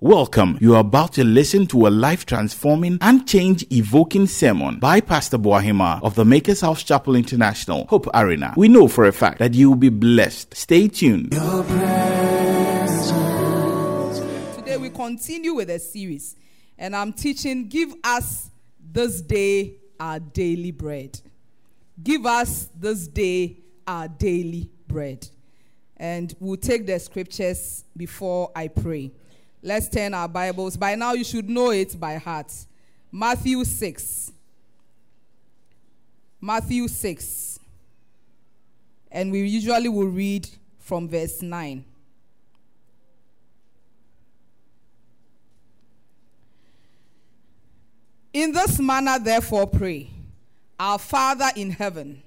Welcome. You are about to listen to a life transforming and change evoking sermon by Pastor Boahima of the Makers House Chapel International, Hope Arena. We know for a fact that you will be blessed. Stay tuned. Your presence. Today we continue with a series, and I'm teaching Give Us This Day Our Daily Bread. Give us this day our daily bread. And we'll take the scriptures before I pray. Let's turn our Bibles. By now, you should know it by heart. Matthew 6. Matthew 6. And we usually will read from verse 9. In this manner, therefore, pray Our Father in heaven,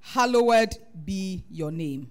hallowed be your name.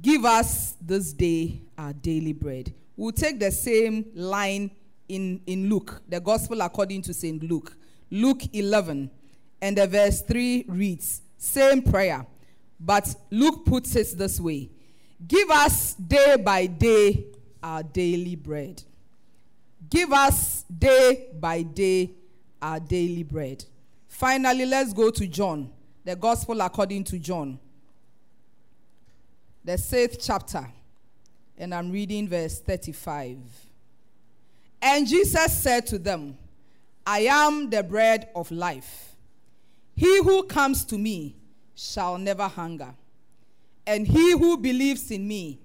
Give us this day our daily bread. We'll take the same line in, in Luke, the gospel according to St. Luke. Luke 11, and the verse 3 reads, same prayer, but Luke puts it this way Give us day by day our daily bread. Give us day by day our daily bread. Finally, let's go to John, the gospel according to John the sixth chapter, and I'm reading verse 35. And Jesus said to them, I am the bread of life. He who comes to me shall never hunger, and he who believes in me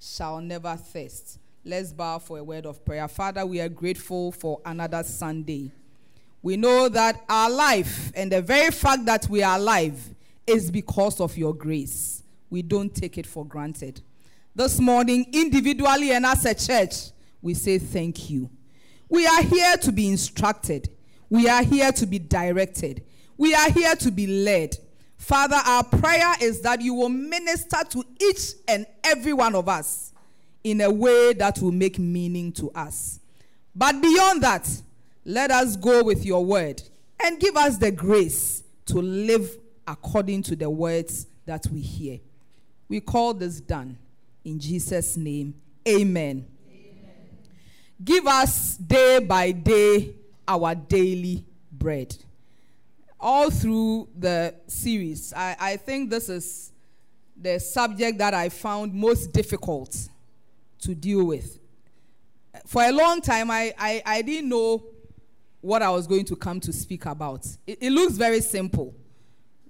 shall never thirst. Let's bow for a word of prayer. Father, we are grateful for another Sunday. We know that our life and the very fact that we are alive is because of your grace we don't take it for granted. This morning, individually and as a church, we say thank you. We are here to be instructed, we are here to be directed, we are here to be led. Father, our prayer is that you will minister to each and every one of us in a way that will make meaning to us. But beyond that, let us go with your word and give us the grace to live according to the words that we hear. We call this done. In Jesus' name, amen. amen. Give us day by day our daily bread. All through the series, I, I think this is the subject that I found most difficult to deal with. For a long time, I, I, I didn't know what I was going to come to speak about. It, it looks very simple.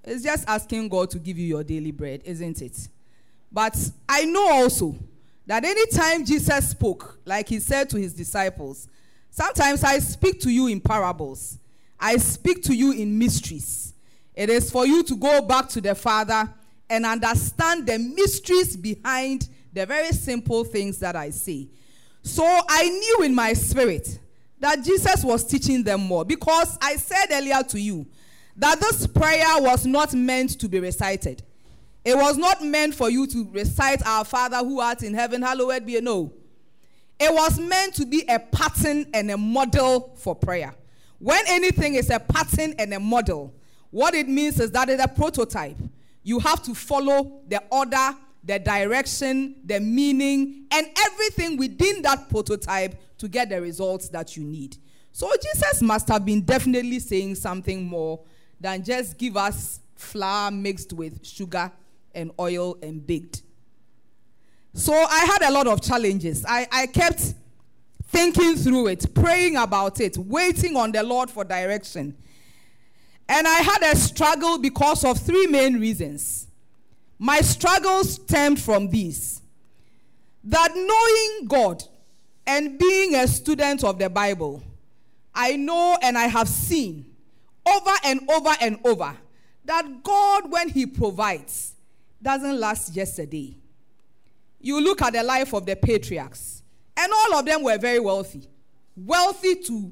It's just asking God to give you your daily bread, isn't it? But I know also that anytime Jesus spoke, like he said to his disciples, sometimes I speak to you in parables, I speak to you in mysteries. It is for you to go back to the Father and understand the mysteries behind the very simple things that I say. So I knew in my spirit that Jesus was teaching them more because I said earlier to you that this prayer was not meant to be recited. It was not meant for you to recite Our Father who art in heaven, hallowed be. No. It was meant to be a pattern and a model for prayer. When anything is a pattern and a model, what it means is that it's a prototype. You have to follow the order, the direction, the meaning, and everything within that prototype to get the results that you need. So Jesus must have been definitely saying something more than just give us flour mixed with sugar and oil and baked. So I had a lot of challenges. I, I kept thinking through it, praying about it, waiting on the Lord for direction. And I had a struggle because of three main reasons. My struggles stemmed from these that knowing God and being a student of the Bible, I know and I have seen over and over and over that God, when He provides, doesn't last yesterday. you look at the life of the patriarchs, and all of them were very wealthy. Wealthy to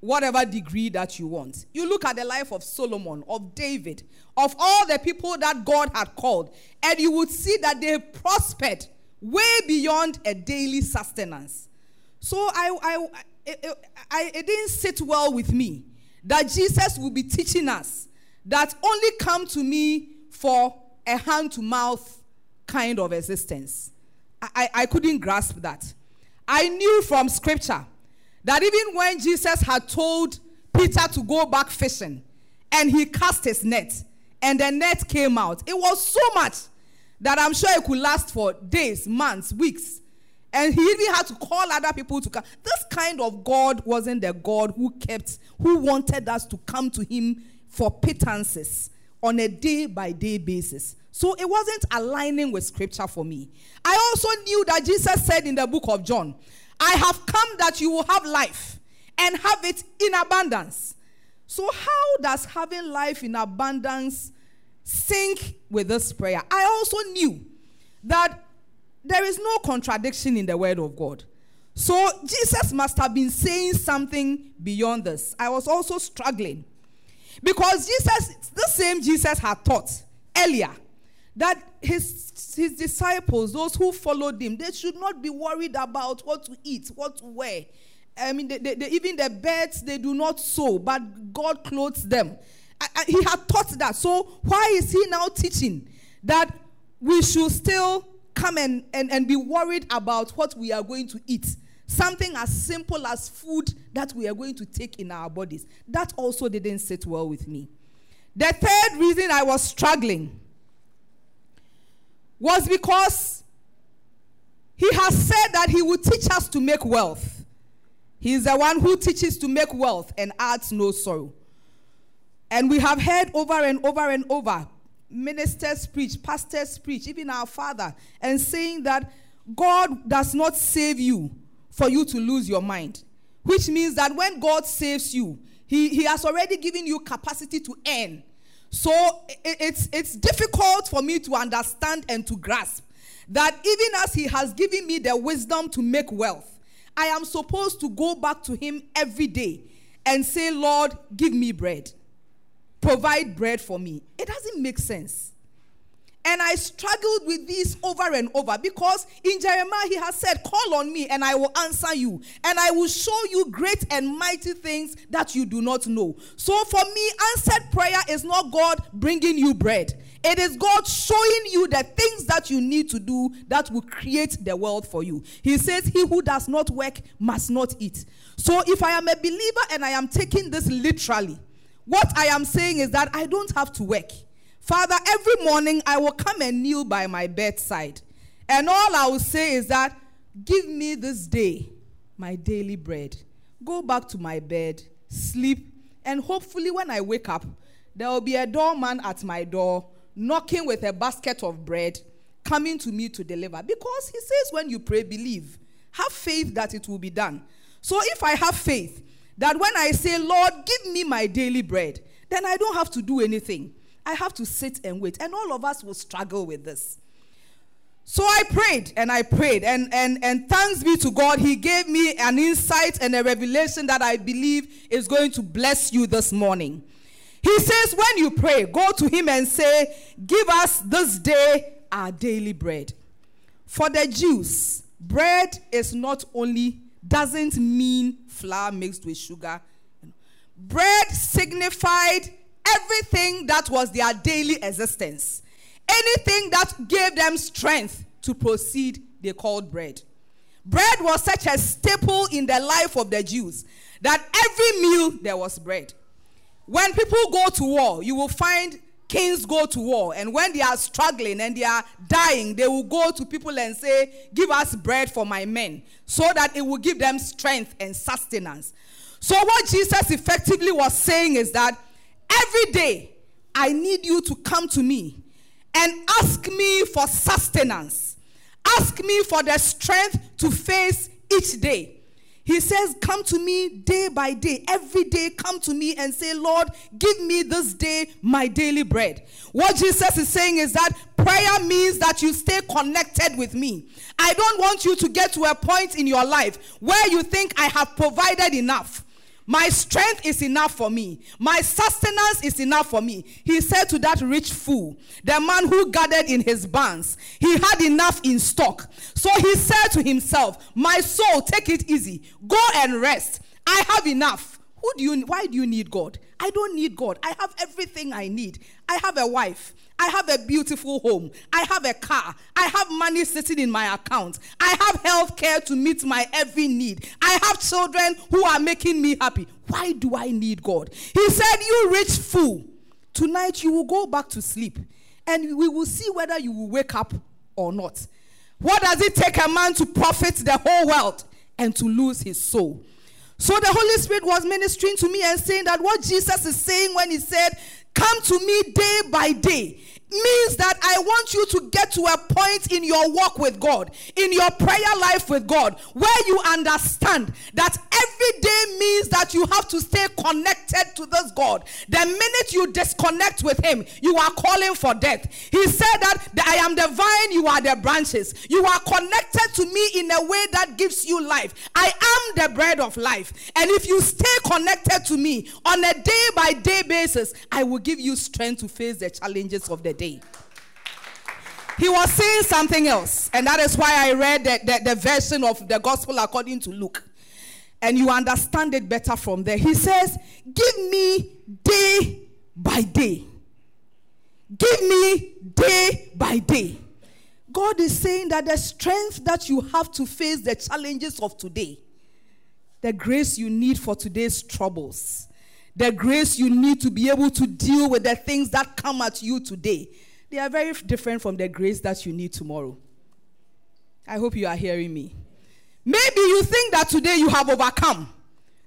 whatever degree that you want. You look at the life of Solomon, of David, of all the people that God had called, and you would see that they prospered way beyond a daily sustenance. So I, I, it, I, it didn't sit well with me that Jesus will be teaching us that only come to me for a hand to mouth kind of existence. I, I, couldn't grasp that. I knew from scripture that even when Jesus had told Peter to go back fishing and he cast his net and the net came out, it was so much that I'm sure it could last for days, months, weeks. And he even had to call other people to come. This kind of God wasn't the God who kept, who wanted us to come to him for pittances on a day by day basis. So it wasn't aligning with scripture for me. I also knew that Jesus said in the book of John, I have come that you will have life and have it in abundance. So, how does having life in abundance sync with this prayer? I also knew that there is no contradiction in the word of God. So, Jesus must have been saying something beyond this. I was also struggling because Jesus, the same Jesus had taught earlier that his, his disciples, those who followed him, they should not be worried about what to eat, what to wear. I mean, they, they, they, even the birds, they do not sow, but God clothes them. I, I, he had taught that. So why is he now teaching that we should still come and, and, and be worried about what we are going to eat? Something as simple as food that we are going to take in our bodies. That also didn't sit well with me. The third reason I was struggling was because he has said that he would teach us to make wealth. He is the one who teaches to make wealth and adds no sorrow. And we have heard over and over and over ministers preach, pastors preach, even our father, and saying that God does not save you for you to lose your mind. Which means that when God saves you, He, he has already given you capacity to earn. So it's, it's difficult for me to understand and to grasp that even as He has given me the wisdom to make wealth, I am supposed to go back to Him every day and say, Lord, give me bread. Provide bread for me. It doesn't make sense. And I struggled with this over and over because in Jeremiah he has said, Call on me and I will answer you, and I will show you great and mighty things that you do not know. So for me, answered prayer is not God bringing you bread, it is God showing you the things that you need to do that will create the world for you. He says, He who does not work must not eat. So if I am a believer and I am taking this literally, what I am saying is that I don't have to work. Father, every morning I will come and kneel by my bedside. And all I will say is that, give me this day my daily bread. Go back to my bed, sleep, and hopefully when I wake up, there will be a doorman at my door knocking with a basket of bread, coming to me to deliver. Because he says, when you pray, believe. Have faith that it will be done. So if I have faith that when I say, Lord, give me my daily bread, then I don't have to do anything. I have to sit and wait. And all of us will struggle with this. So I prayed and I prayed, and, and, and thanks be to God, He gave me an insight and a revelation that I believe is going to bless you this morning. He says, When you pray, go to Him and say, Give us this day our daily bread. For the Jews, bread is not only, doesn't mean flour mixed with sugar. Bread signified everything that was their daily existence. Anything that gave them strength to proceed, they called bread. Bread was such a staple in the life of the Jews that every meal there was bread. When people go to war, you will find kings go to war, and when they are struggling and they are dying, they will go to people and say, Give us bread for my men, so that it will give them strength and sustenance. So, what Jesus effectively was saying is that Every day, I need you to come to me and ask me for sustenance. Ask me for the strength to face each day. He says, Come to me day by day. Every day, come to me and say, Lord, give me this day my daily bread. What Jesus is saying is that prayer means that you stay connected with me. I don't want you to get to a point in your life where you think I have provided enough. My strength is enough for me. My sustenance is enough for me. He said to that rich fool, the man who gathered in his barns, he had enough in stock. So he said to himself, My soul, take it easy. Go and rest. I have enough. Who do you why do you need God? I don't need God. I have everything I need. I have a wife. I have a beautiful home. I have a car. I have money sitting in my account. I have health care to meet my every need. I have children who are making me happy. Why do I need God? He said, You rich fool, tonight you will go back to sleep and we will see whether you will wake up or not. What does it take a man to profit the whole world and to lose his soul? So the Holy Spirit was ministering to me and saying that what Jesus is saying when he said, Come to me day by day means that I want you to get to a point in your walk with God, in your prayer life with God, where you understand that every day means that you have to stay connected to this God. The minute you disconnect with Him, you are calling for death. He said that I am the vine, you are the branches. You are connected to me in a way that gives you life. I am the bread of life. And if you stay connected to me on a day by day basis, I will give you strength to face the challenges of the day. He was saying something else, and that is why I read the, the, the version of the gospel according to Luke. And you understand it better from there. He says, Give me day by day. Give me day by day. God is saying that the strength that you have to face the challenges of today, the grace you need for today's troubles, the grace you need to be able to deal with the things that come at you today, they are very different from the grace that you need tomorrow. I hope you are hearing me. Maybe you think that today you have overcome.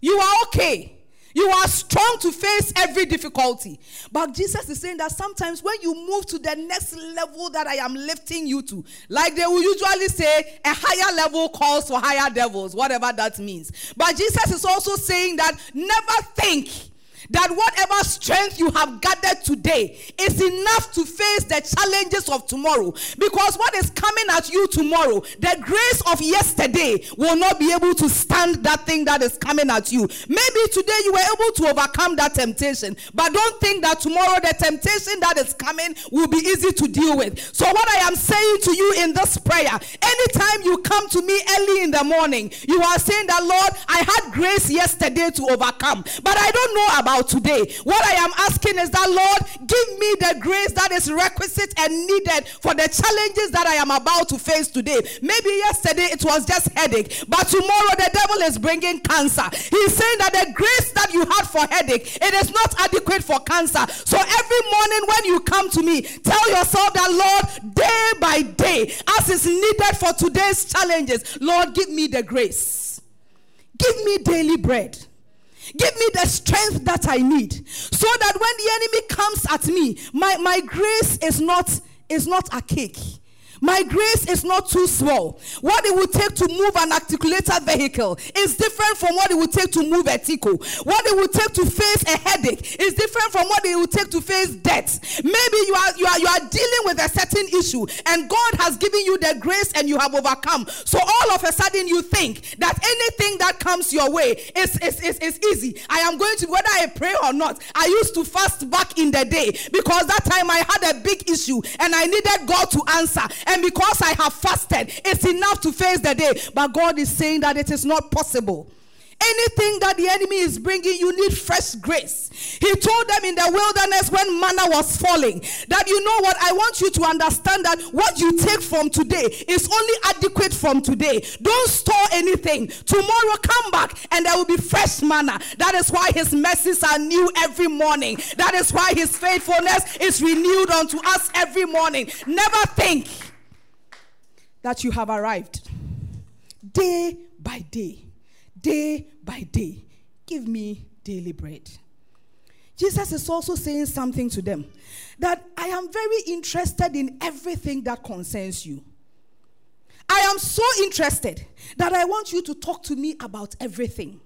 You are okay. You are strong to face every difficulty. But Jesus is saying that sometimes when you move to the next level that I am lifting you to, like they will usually say, a higher level calls for higher devils, whatever that means. But Jesus is also saying that never think that whatever strength you have gathered today is enough to face the challenges of tomorrow. Because what is coming at you tomorrow, the grace of yesterday will not be able to stand that thing that is coming at you. Maybe today you were able to overcome that temptation, but don't think that tomorrow the temptation that is coming will be easy to deal with. So, what I am saying to you in this prayer, anytime you come to me early in the morning, you are saying that, Lord, I had grace yesterday to overcome, but I don't know about today. What I am asking is that, Lord, give me the grace that is requisite and needed for the challenges that I am about to face today. Maybe yesterday it was just headache, but tomorrow the devil is bringing cancer. He's saying that the grace that you had for headache, it is not adequate for cancer. So every morning when you come to me, tell yourself that, Lord, day by day, as is needed for today's challenges, Lord, give me the grace. Give me daily bread. Give me the strength that I need so that when the enemy comes at me, my, my grace is not, is not a cake. My grace is not too small. What it would take to move an articulated vehicle is different from what it would take to move a tico. What it would take to face a headache is different from what it would take to face death. Maybe you are you are you are dealing with a certain issue and God has given you the grace and you have overcome. So all of a sudden you think that anything that comes your way is, is, is, is easy. I am going to whether I pray or not. I used to fast back in the day because that time I had a big issue and I needed God to answer. And because I have fasted, it's enough to face the day. But God is saying that it is not possible. Anything that the enemy is bringing, you need fresh grace. He told them in the wilderness when manna was falling that you know what? I want you to understand that what you take from today is only adequate from today. Don't store anything. Tomorrow come back and there will be fresh manna. That is why his mercies are new every morning. That is why his faithfulness is renewed unto us every morning. Never think that you have arrived. Day by day, day by day, give me daily bread. Jesus is also saying something to them that I am very interested in everything that concerns you. I am so interested that I want you to talk to me about everything.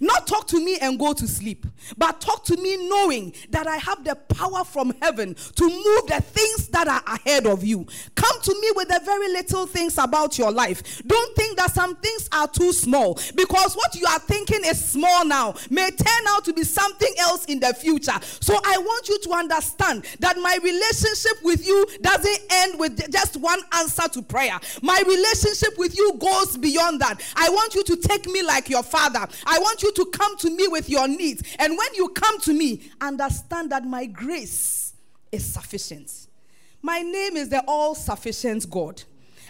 Not talk to me and go to sleep, but talk to me knowing that I have the power from heaven to move the things that are ahead of you. Come to me with the very little things about your life. Don't think that some things are too small because what you are thinking is small now may turn out to be something else in the future. So I want you to understand that my relationship with you doesn't end with just one answer to prayer. My relationship with you goes beyond that. I want you to take me like your father. I want you to come to me with your needs. And when you come to me, understand that my grace is sufficient. My name is the all sufficient God.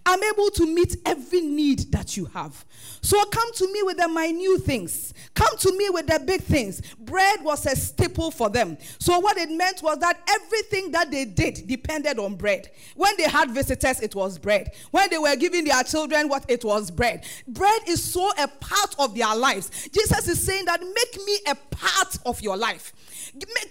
I'm able to meet every need that you have. So come to me with the minute things. Come to me with the big things. Bread was a staple for them. So what it meant was that everything that they did depended on bread. When they had visitors, it was bread. When they were giving their children what it was bread. Bread is so a part of their lives. Jesus is saying that make me a part of your life.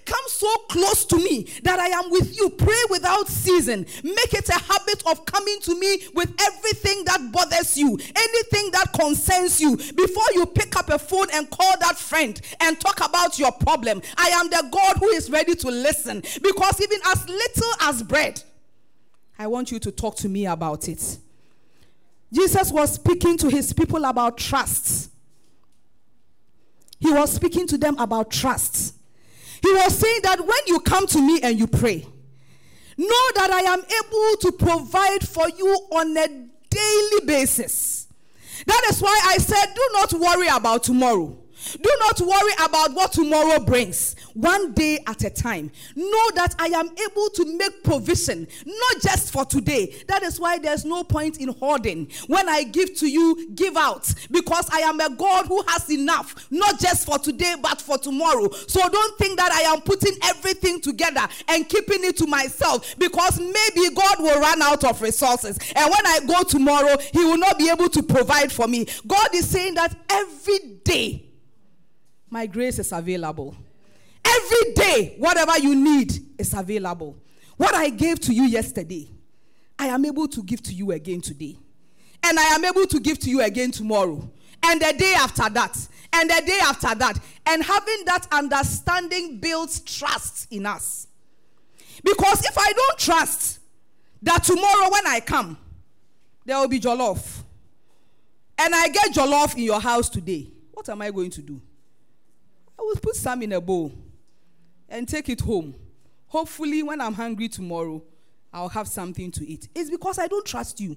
Come so close to me that I am with you. Pray without season. Make it a habit of coming to me with everything that bothers you, anything that concerns you. Before you pick up a phone and call that friend and talk about your problem, I am the God who is ready to listen. Because even as little as bread, I want you to talk to me about it. Jesus was speaking to his people about trust. He was speaking to them about trust. He was saying that when you come to me and you pray, know that I am able to provide for you on a daily basis. That is why I said, do not worry about tomorrow. Do not worry about what tomorrow brings. One day at a time. Know that I am able to make provision, not just for today. That is why there's no point in hoarding. When I give to you, give out. Because I am a God who has enough, not just for today, but for tomorrow. So don't think that I am putting everything together and keeping it to myself. Because maybe God will run out of resources. And when I go tomorrow, He will not be able to provide for me. God is saying that every day my grace is available. Every day, whatever you need is available. What I gave to you yesterday, I am able to give to you again today. And I am able to give to you again tomorrow. And the day after that. And the day after that. And having that understanding builds trust in us. Because if I don't trust that tomorrow when I come, there will be jollof. And I get jollof in your house today, what am I going to do? Will put some in a bowl and take it home. Hopefully, when I'm hungry tomorrow, I'll have something to eat. It's because I don't trust you.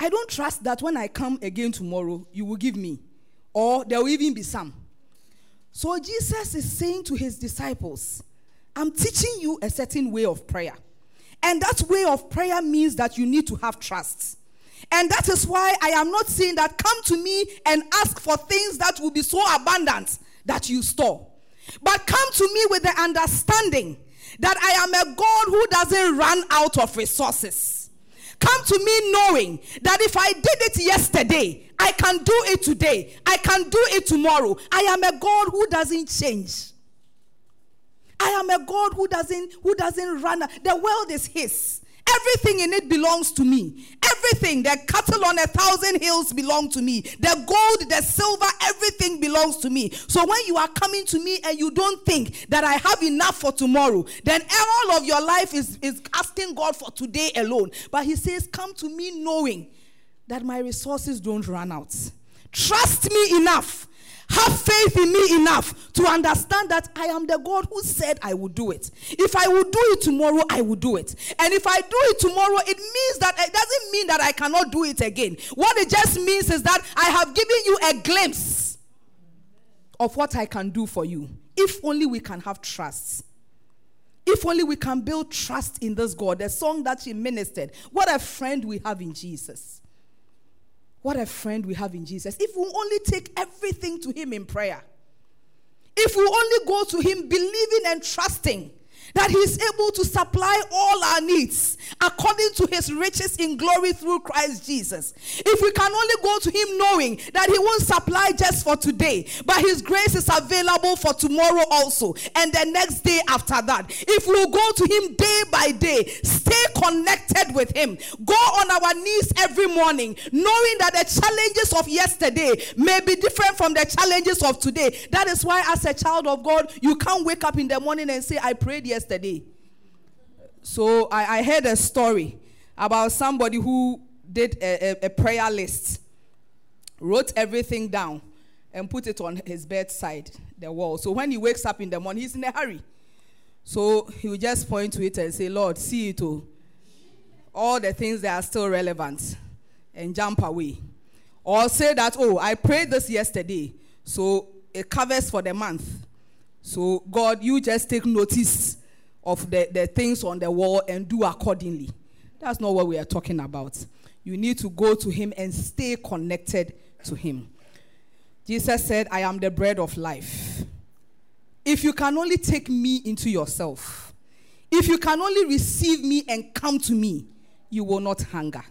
I don't trust that when I come again tomorrow, you will give me, or there will even be some. So, Jesus is saying to his disciples, I'm teaching you a certain way of prayer. And that way of prayer means that you need to have trust. And that is why I am not saying that come to me and ask for things that will be so abundant that you store. But come to me with the understanding that I am a God who doesn't run out of resources. Come to me knowing that if I did it yesterday, I can do it today. I can do it tomorrow. I am a God who doesn't change. I am a God who doesn't who doesn't run. The world is his. Everything in it belongs to me. Everything, the cattle on a thousand hills belong to me. The gold, the silver, everything belongs to me. So when you are coming to me and you don't think that I have enough for tomorrow, then all of your life is, is asking God for today alone. But He says, Come to me knowing that my resources don't run out. Trust me enough have faith in me enough to understand that I am the God who said I would do it. If I will do it tomorrow, I will do it. And if I do it tomorrow, it means that it doesn't mean that I cannot do it again. What it just means is that I have given you a glimpse of what I can do for you. If only we can have trust. If only we can build trust in this God. The song that she ministered. What a friend we have in Jesus. What a friend we have in Jesus. If we only take everything to Him in prayer, if we only go to Him believing and trusting that He's able to supply all our needs according to His riches in glory through Christ Jesus. If we can only go to Him knowing that He won't supply just for today, but His grace is available for tomorrow also, and the next day after that. If we go to Him day by day, stay connected with Him, go on our knees every morning, knowing that the challenges of yesterday may be different from the challenges of today. That is why, as a child of God, you can't wake up in the morning and say, I prayed yesterday. So I, I heard a story about somebody who did a, a, a prayer list, wrote everything down, and put it on his bedside, the wall. So when he wakes up in the morning, he's in a hurry. So he will just point to it and say, Lord, see it all. All the things that are still relevant and jump away. Or say that, oh, I prayed this yesterday. So it covers for the month. So God, you just take notice of the, the things on the wall and do accordingly. That's not what we are talking about. You need to go to Him and stay connected to Him. Jesus said, I am the bread of life. If you can only take me into yourself, if you can only receive me and come to me, you will not hunger.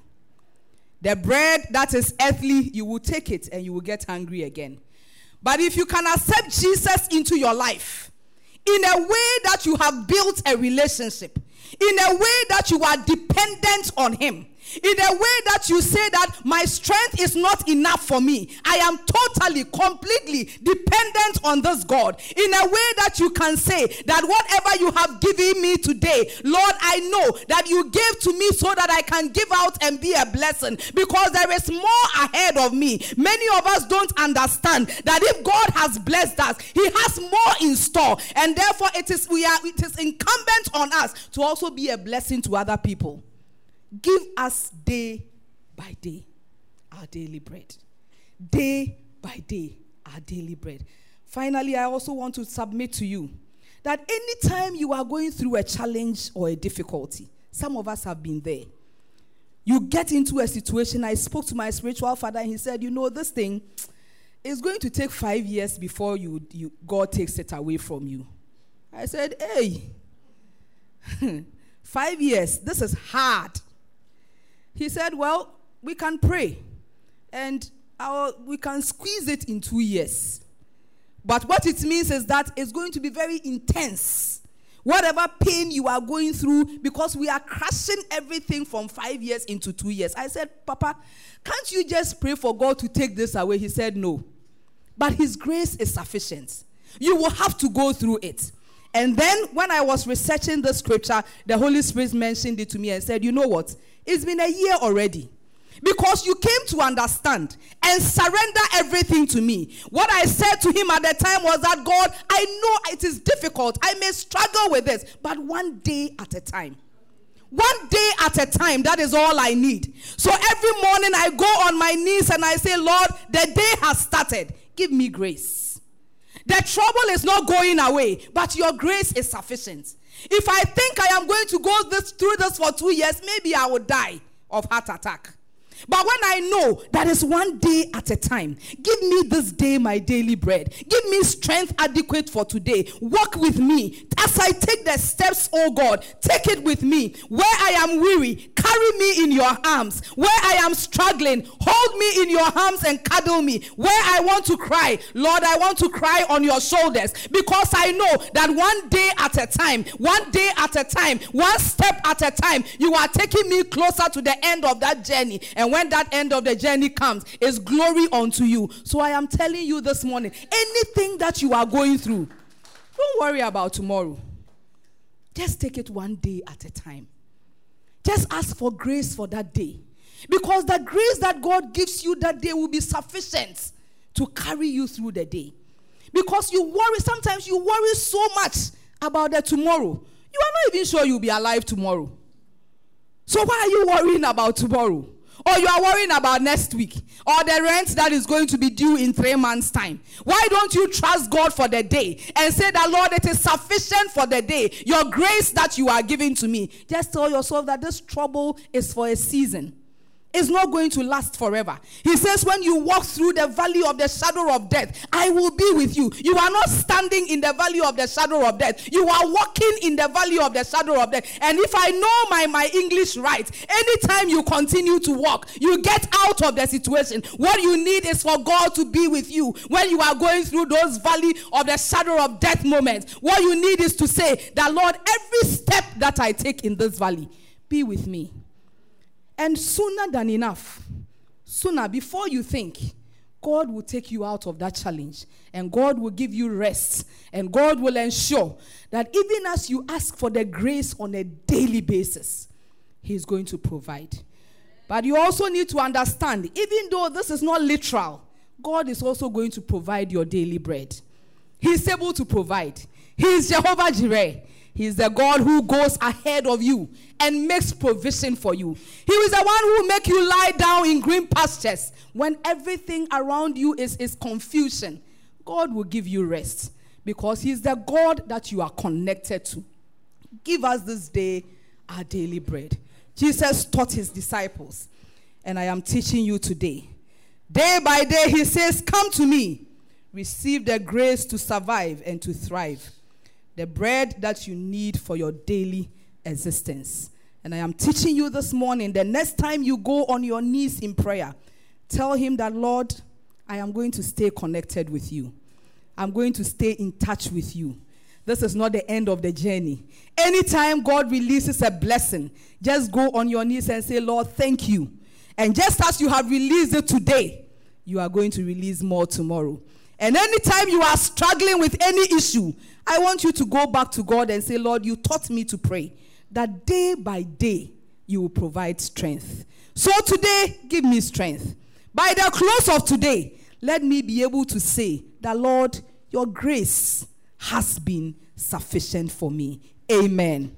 The bread that is earthly, you will take it and you will get hungry again. But if you can accept Jesus into your life in a way that you have built a relationship, in a way that you are dependent on Him, in a way that you say that my strength is not enough for me. I am totally, completely dependent on this God. In a way that you can say that whatever you have given me today, Lord, I know that you gave to me so that I can give out and be a blessing because there is more ahead of me. Many of us don't understand that if God has blessed us, He has more in store, and therefore it is we are it is incumbent on us to also be a blessing to other people. Give us day by day our daily bread. Day by day our daily bread. Finally, I also want to submit to you that anytime you are going through a challenge or a difficulty, some of us have been there. You get into a situation. I spoke to my spiritual father, and he said, You know, this thing is going to take five years before you, you God takes it away from you. I said, Hey, five years, this is hard. He said, Well, we can pray and our, we can squeeze it in two years. But what it means is that it's going to be very intense. Whatever pain you are going through, because we are crushing everything from five years into two years. I said, Papa, can't you just pray for God to take this away? He said, No. But His grace is sufficient. You will have to go through it. And then when I was researching the scripture, the Holy Spirit mentioned it to me and said, You know what? It's been a year already. Because you came to understand and surrender everything to me. What I said to him at the time was that God, I know it is difficult. I may struggle with this, but one day at a time. One day at a time, that is all I need. So every morning I go on my knees and I say, Lord, the day has started. Give me grace. The trouble is not going away, but your grace is sufficient. If I think I am going to go this, through this for two years, maybe I will die of heart attack. But when I know that is one day at a time, give me this day my daily bread. Give me strength adequate for today. Walk with me as I take the steps, oh God. Take it with me. Where I am weary, carry me in your arms. Where I am struggling, hold me in your arms and cuddle me. Where I want to cry, Lord, I want to cry on your shoulders because I know that one day at a time, one day at a time, one step at a time, you are taking me closer to the end of that journey. And when that end of the journey comes, is glory unto you. So I am telling you this morning anything that you are going through, don't worry about tomorrow. Just take it one day at a time. Just ask for grace for that day. Because the grace that God gives you that day will be sufficient to carry you through the day. Because you worry, sometimes you worry so much about the tomorrow. You are not even sure you'll be alive tomorrow. So why are you worrying about tomorrow? Or you are worrying about next week or the rent that is going to be due in three months' time. Why don't you trust God for the day and say that, Lord, it is sufficient for the day. Your grace that you are giving to me. Just tell yourself that this trouble is for a season. Is not going to last forever. He says, When you walk through the valley of the shadow of death, I will be with you. You are not standing in the valley of the shadow of death, you are walking in the valley of the shadow of death. And if I know my, my English right, anytime you continue to walk, you get out of the situation. What you need is for God to be with you when you are going through those valley of the shadow of death moments. What you need is to say that, Lord, every step that I take in this valley, be with me. And sooner than enough, sooner before you think, God will take you out of that challenge and God will give you rest and God will ensure that even as you ask for the grace on a daily basis, He's going to provide. But you also need to understand, even though this is not literal, God is also going to provide your daily bread. He's able to provide. He's Jehovah Jireh. He's the God who goes ahead of you and makes provision for you. He is the one who make you lie down in green pastures when everything around you is, is confusion. God will give you rest because He's the God that you are connected to. Give us this day our daily bread. Jesus taught His disciples, and I am teaching you today. Day by day, He says, Come to me, receive the grace to survive and to thrive the bread that you need for your daily existence. And I am teaching you this morning the next time you go on your knees in prayer, tell Him that, Lord, I am going to stay connected with you. I'm going to stay in touch with you. This is not the end of the journey. Anytime God releases a blessing, just go on your knees and say, Lord, thank you. And just as you have released it today, you are going to release more tomorrow. And anytime you are struggling with any issue, I want you to go back to God and say, Lord, you taught me to pray that day by day you will provide strength. So today, give me strength. By the close of today, let me be able to say that, Lord, your grace has been sufficient for me. Amen.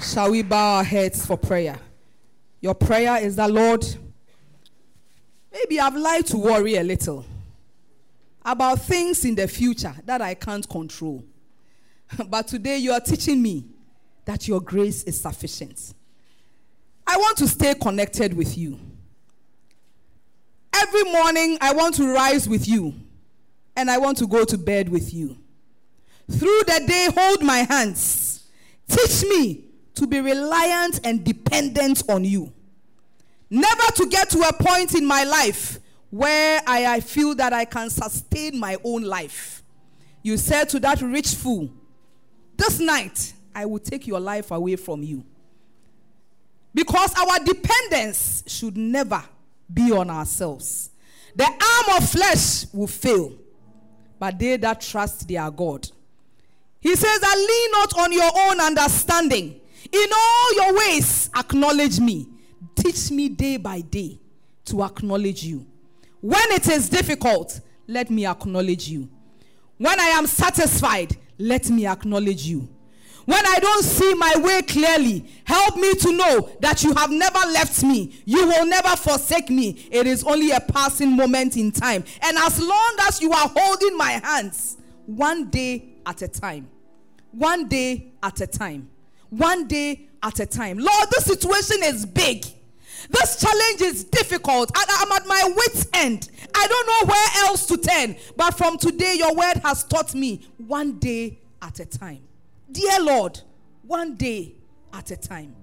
Shall we bow our heads for prayer? Your prayer is that, Lord, maybe I've lied to worry a little about things in the future that I can't control. but today you are teaching me that your grace is sufficient. I want to stay connected with you. Every morning, I want to rise with you, and I want to go to bed with you. Through the day, hold my hands. Teach me to be reliant and dependent on you. Never to get to a point in my life where I, I feel that I can sustain my own life. You said to that rich fool, This night I will take your life away from you. Because our dependence should never be on ourselves. The arm of flesh will fail, but they that trust their God. He says that lean not on your own understanding. In all your ways, acknowledge me. Teach me day by day to acknowledge you. When it is difficult, let me acknowledge you. When I am satisfied, let me acknowledge you. When I don't see my way clearly, help me to know that you have never left me. You will never forsake me. It is only a passing moment in time. And as long as you are holding my hands, one day at a time, one day at a time, one day at a time. Lord, this situation is big. This challenge is difficult. I, I'm at my wits' end. I don't know where else to turn. But from today, your word has taught me one day at a time. Dear Lord, one day at a time.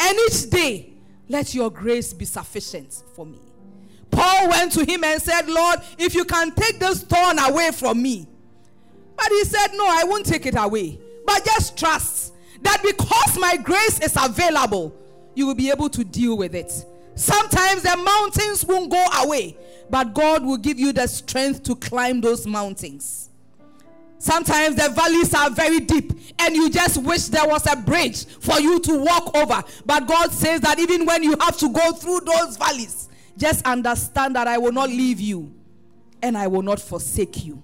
And each day, let your grace be sufficient for me. Paul went to him and said, Lord, if you can take this thorn away from me. But he said, No, I won't take it away. But just trust that because my grace is available, you will be able to deal with it. Sometimes the mountains won't go away, but God will give you the strength to climb those mountains. Sometimes the valleys are very deep, and you just wish there was a bridge for you to walk over. But God says that even when you have to go through those valleys, just understand that I will not leave you and I will not forsake you.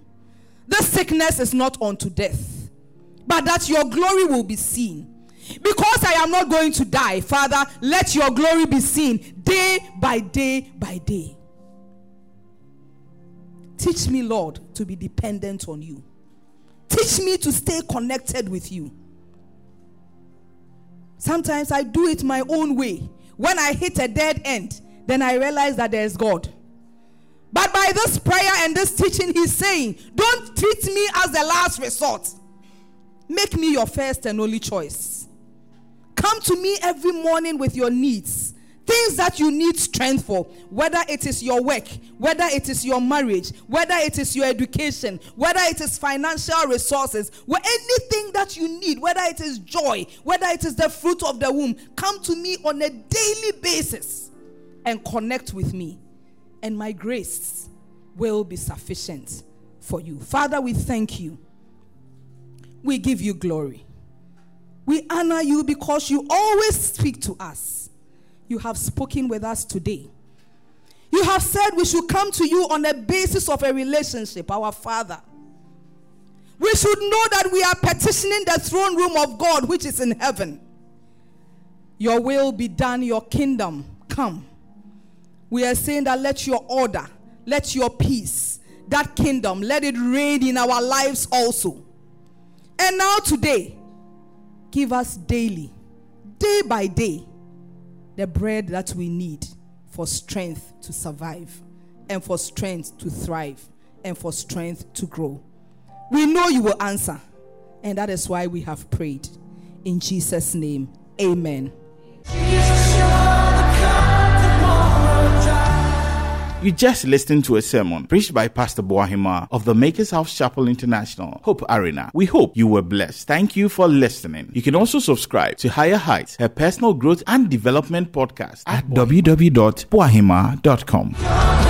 This sickness is not unto death, but that your glory will be seen. Because I am not going to die, Father, let your glory be seen day by day by day. Teach me, Lord, to be dependent on you. Teach me to stay connected with you. Sometimes I do it my own way. When I hit a dead end, then I realize that there's God. But by this prayer and this teaching, he's saying, Don't treat me as the last resort. Make me your first and only choice. Come to me every morning with your needs. Things that you need strength for, whether it is your work, whether it is your marriage, whether it is your education, whether it is financial resources, where anything that you need, whether it is joy, whether it is the fruit of the womb, come to me on a daily basis and connect with me, and my grace will be sufficient for you. Father, we thank you. We give you glory. We honor you because you always speak to us. You have spoken with us today. You have said we should come to you on the basis of a relationship, our Father. We should know that we are petitioning the throne room of God, which is in heaven. Your will be done, your kingdom come. We are saying that let your order, let your peace, that kingdom, let it reign in our lives also. And now, today, give us daily, day by day, the bread that we need for strength to survive, and for strength to thrive, and for strength to grow. We know you will answer, and that is why we have prayed. In Jesus' name, amen. You just listened to a sermon preached by Pastor Boahima of the Makers House Chapel International, Hope Arena. We hope you were blessed. Thank you for listening. You can also subscribe to Higher Heights, her personal growth and development podcast at www.boahima.com.